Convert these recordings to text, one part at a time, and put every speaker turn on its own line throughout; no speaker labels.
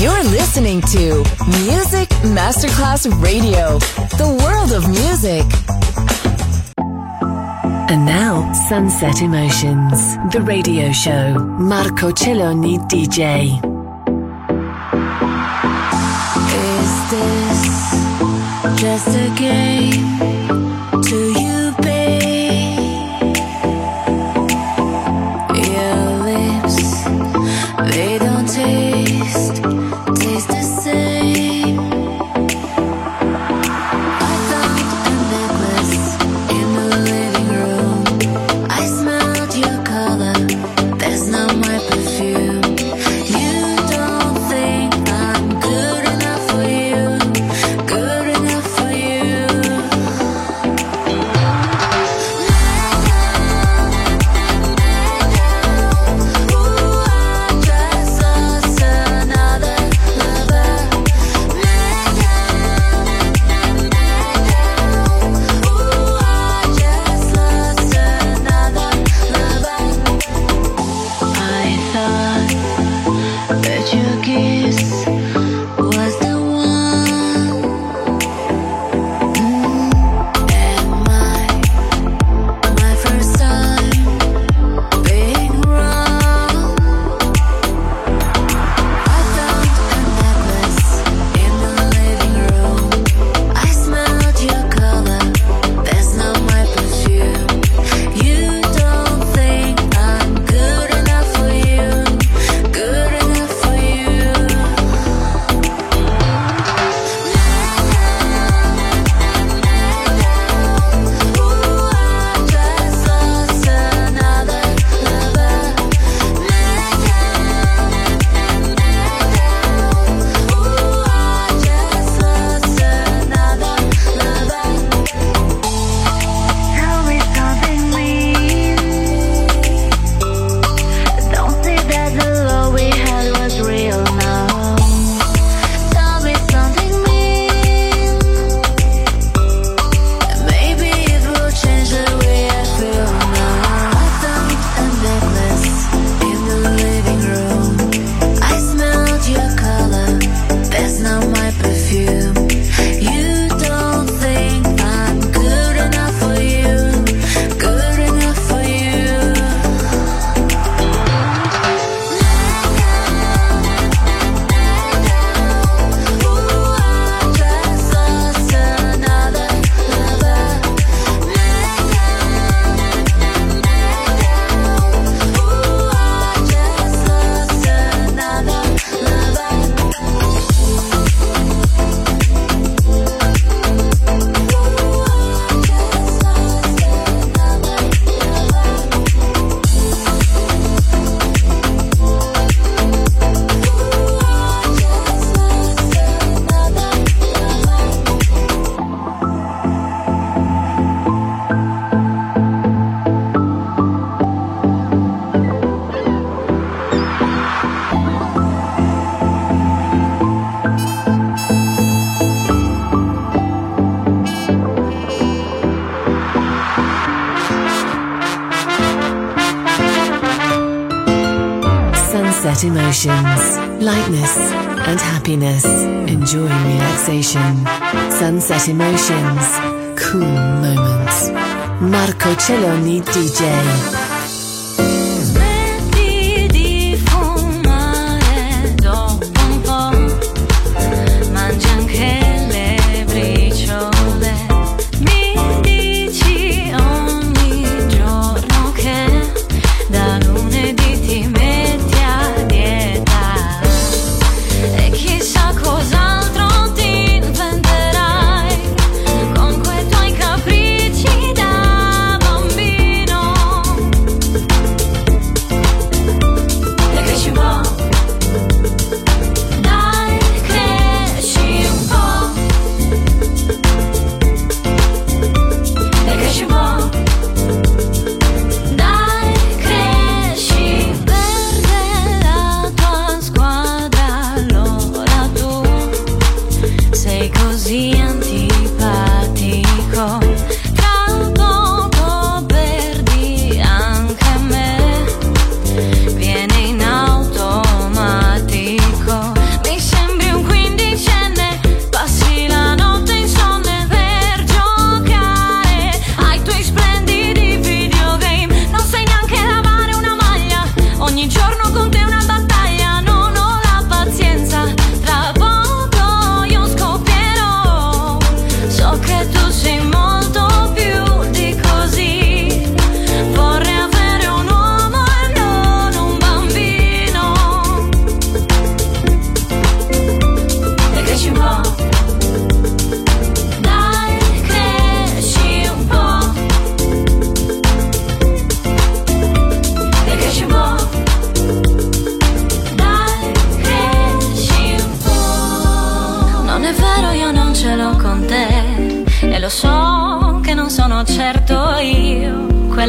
You're listening to Music Masterclass Radio, the world of music. And now, Sunset Emotions, the radio show. Marco Celloni DJ.
Is this just a game
emotions, lightness, and happiness. Enjoy relaxation. Sunset emotions, cool moments. Marco Celloni DJ.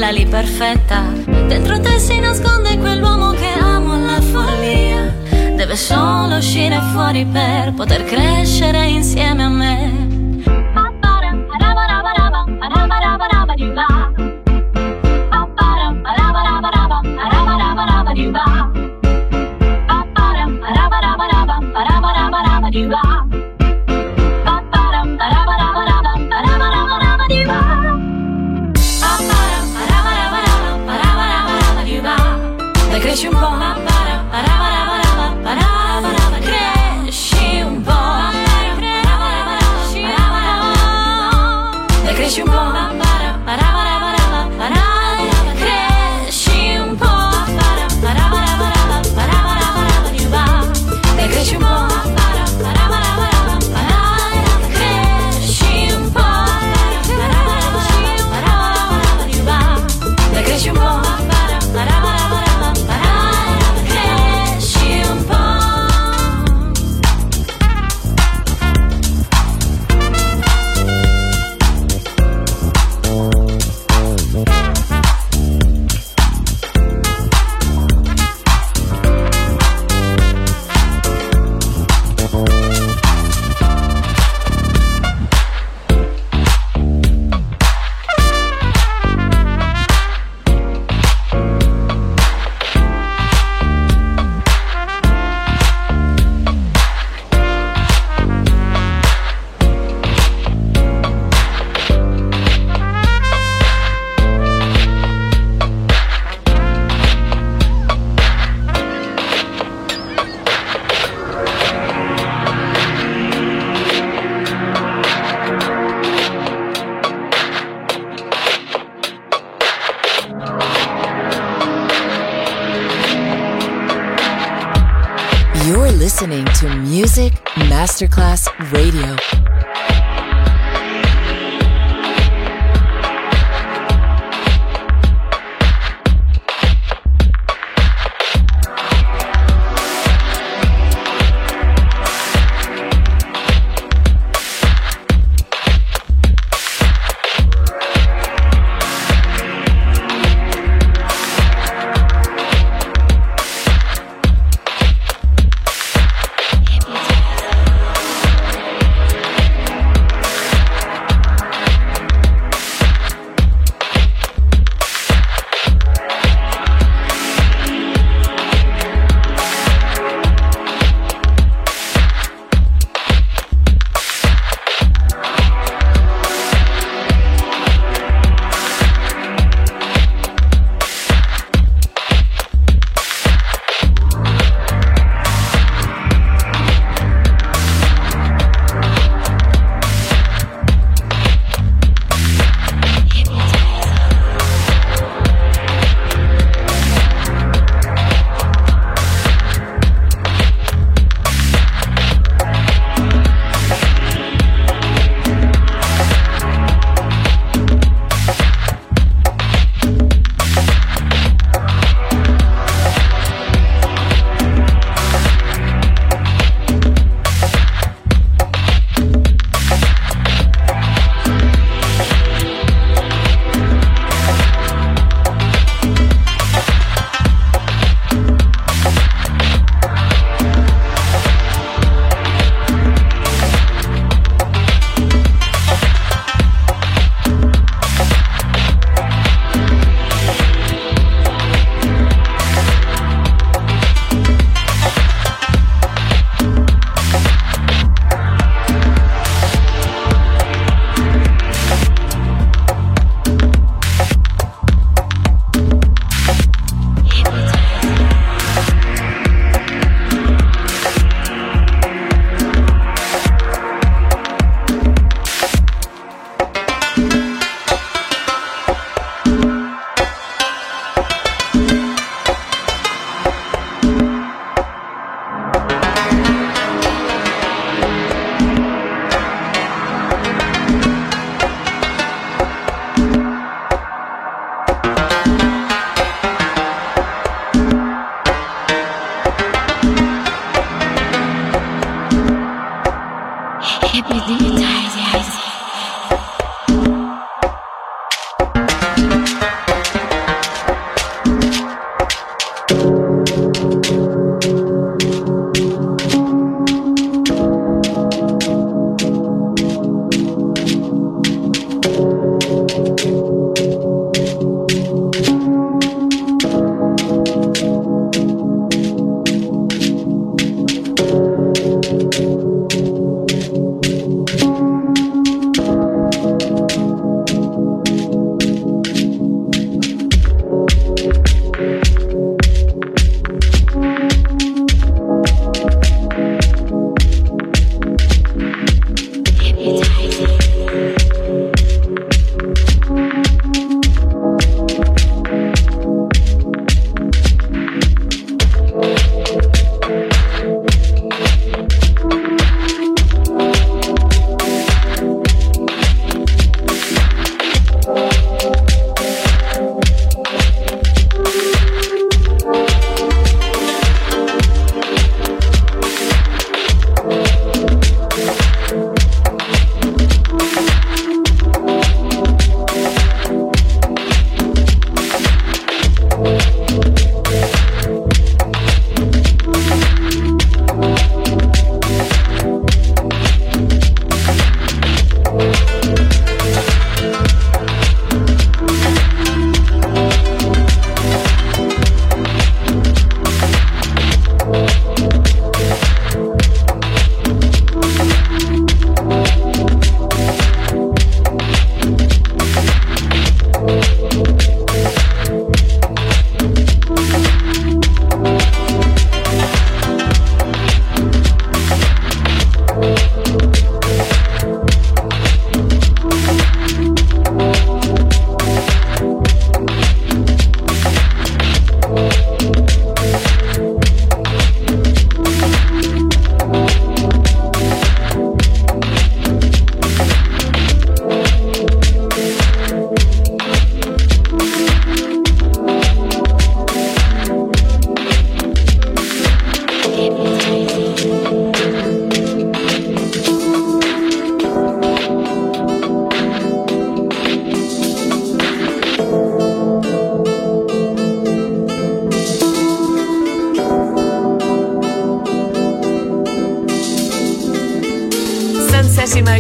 Quella lì perfetta. Dentro te si nasconde quell'uomo che amo alla follia. Deve solo uscire fuori per poter crescere insieme a me.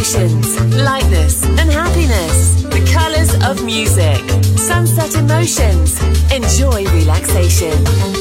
Lightness and happiness, the colors of music. Sunset Emotions, enjoy relaxation.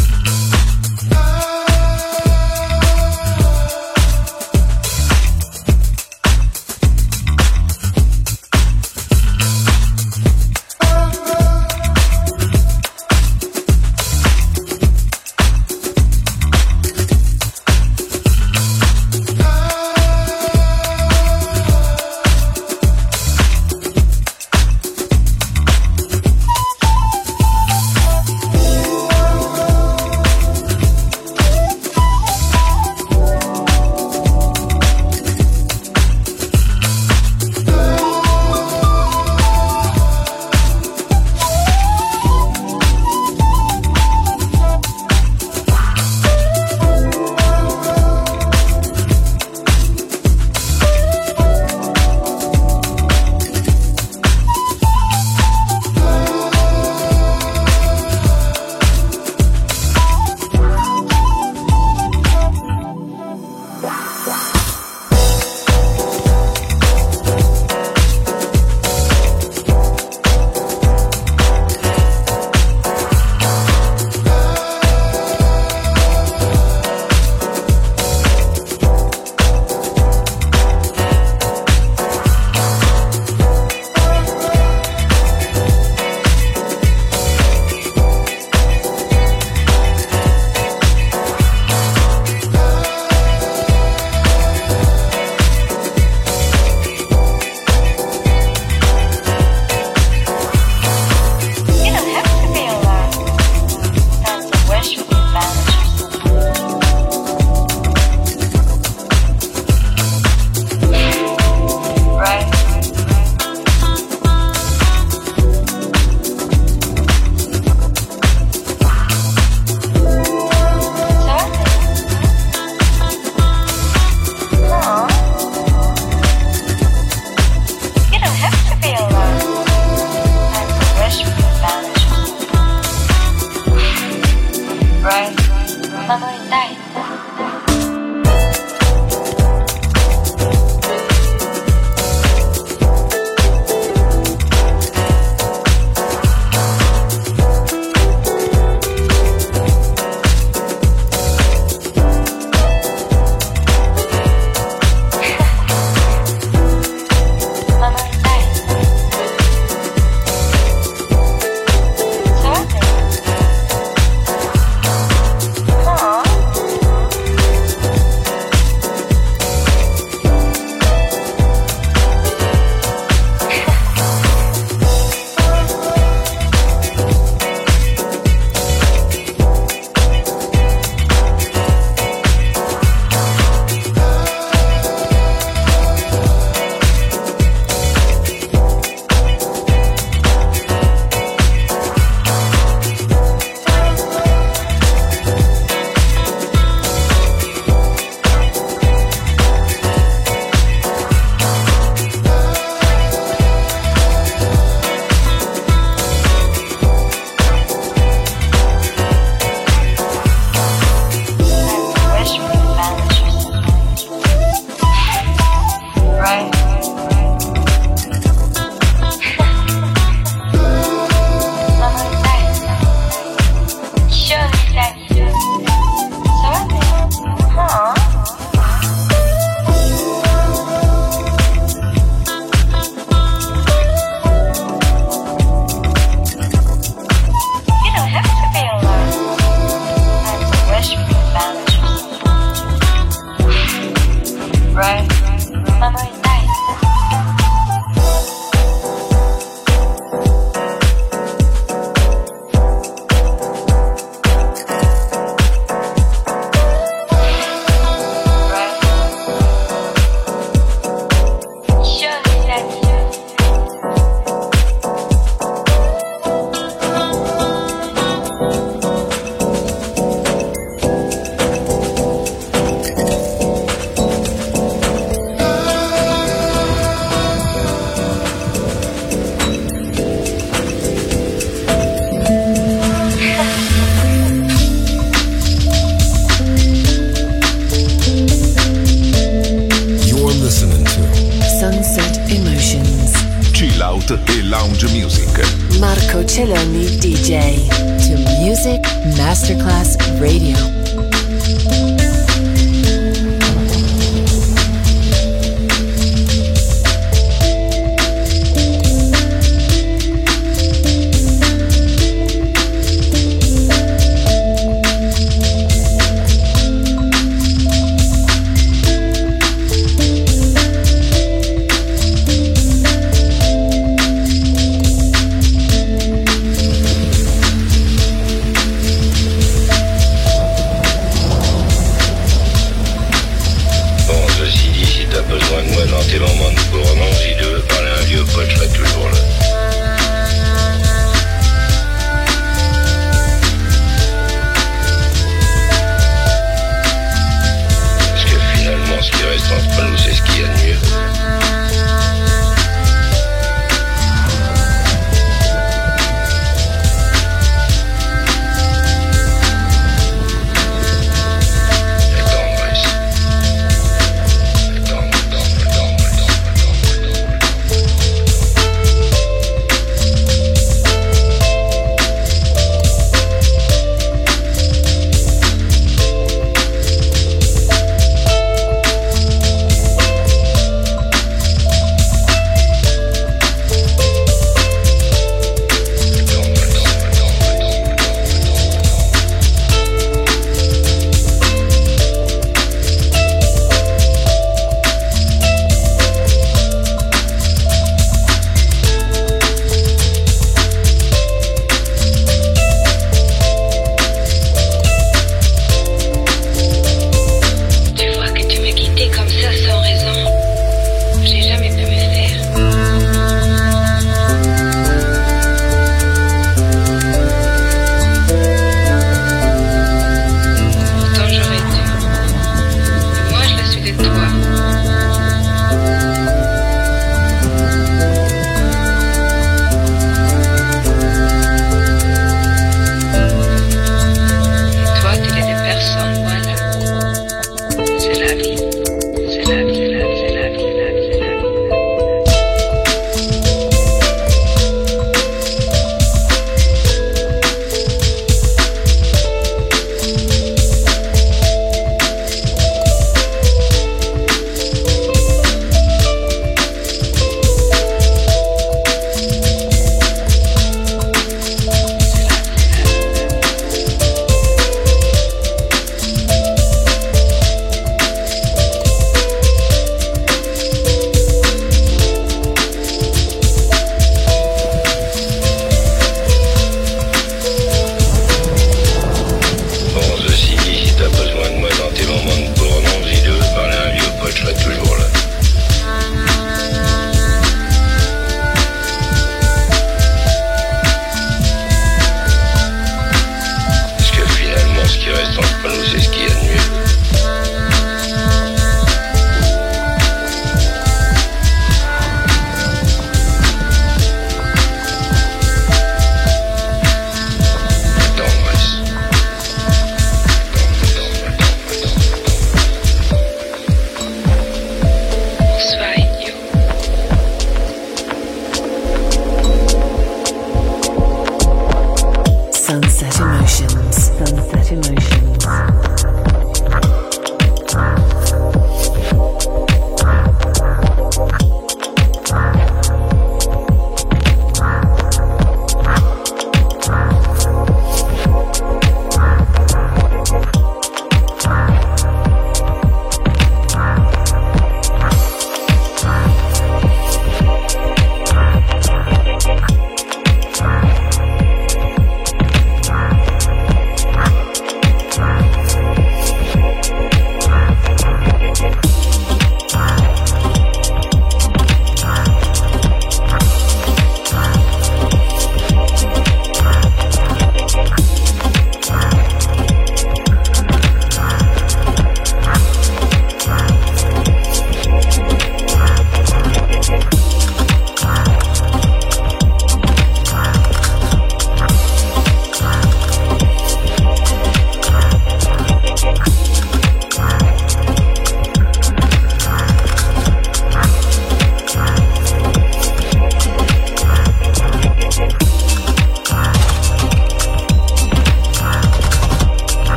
moments de couronnement, si Dieu veut parler à un
vieux pote, je serai
toujours là.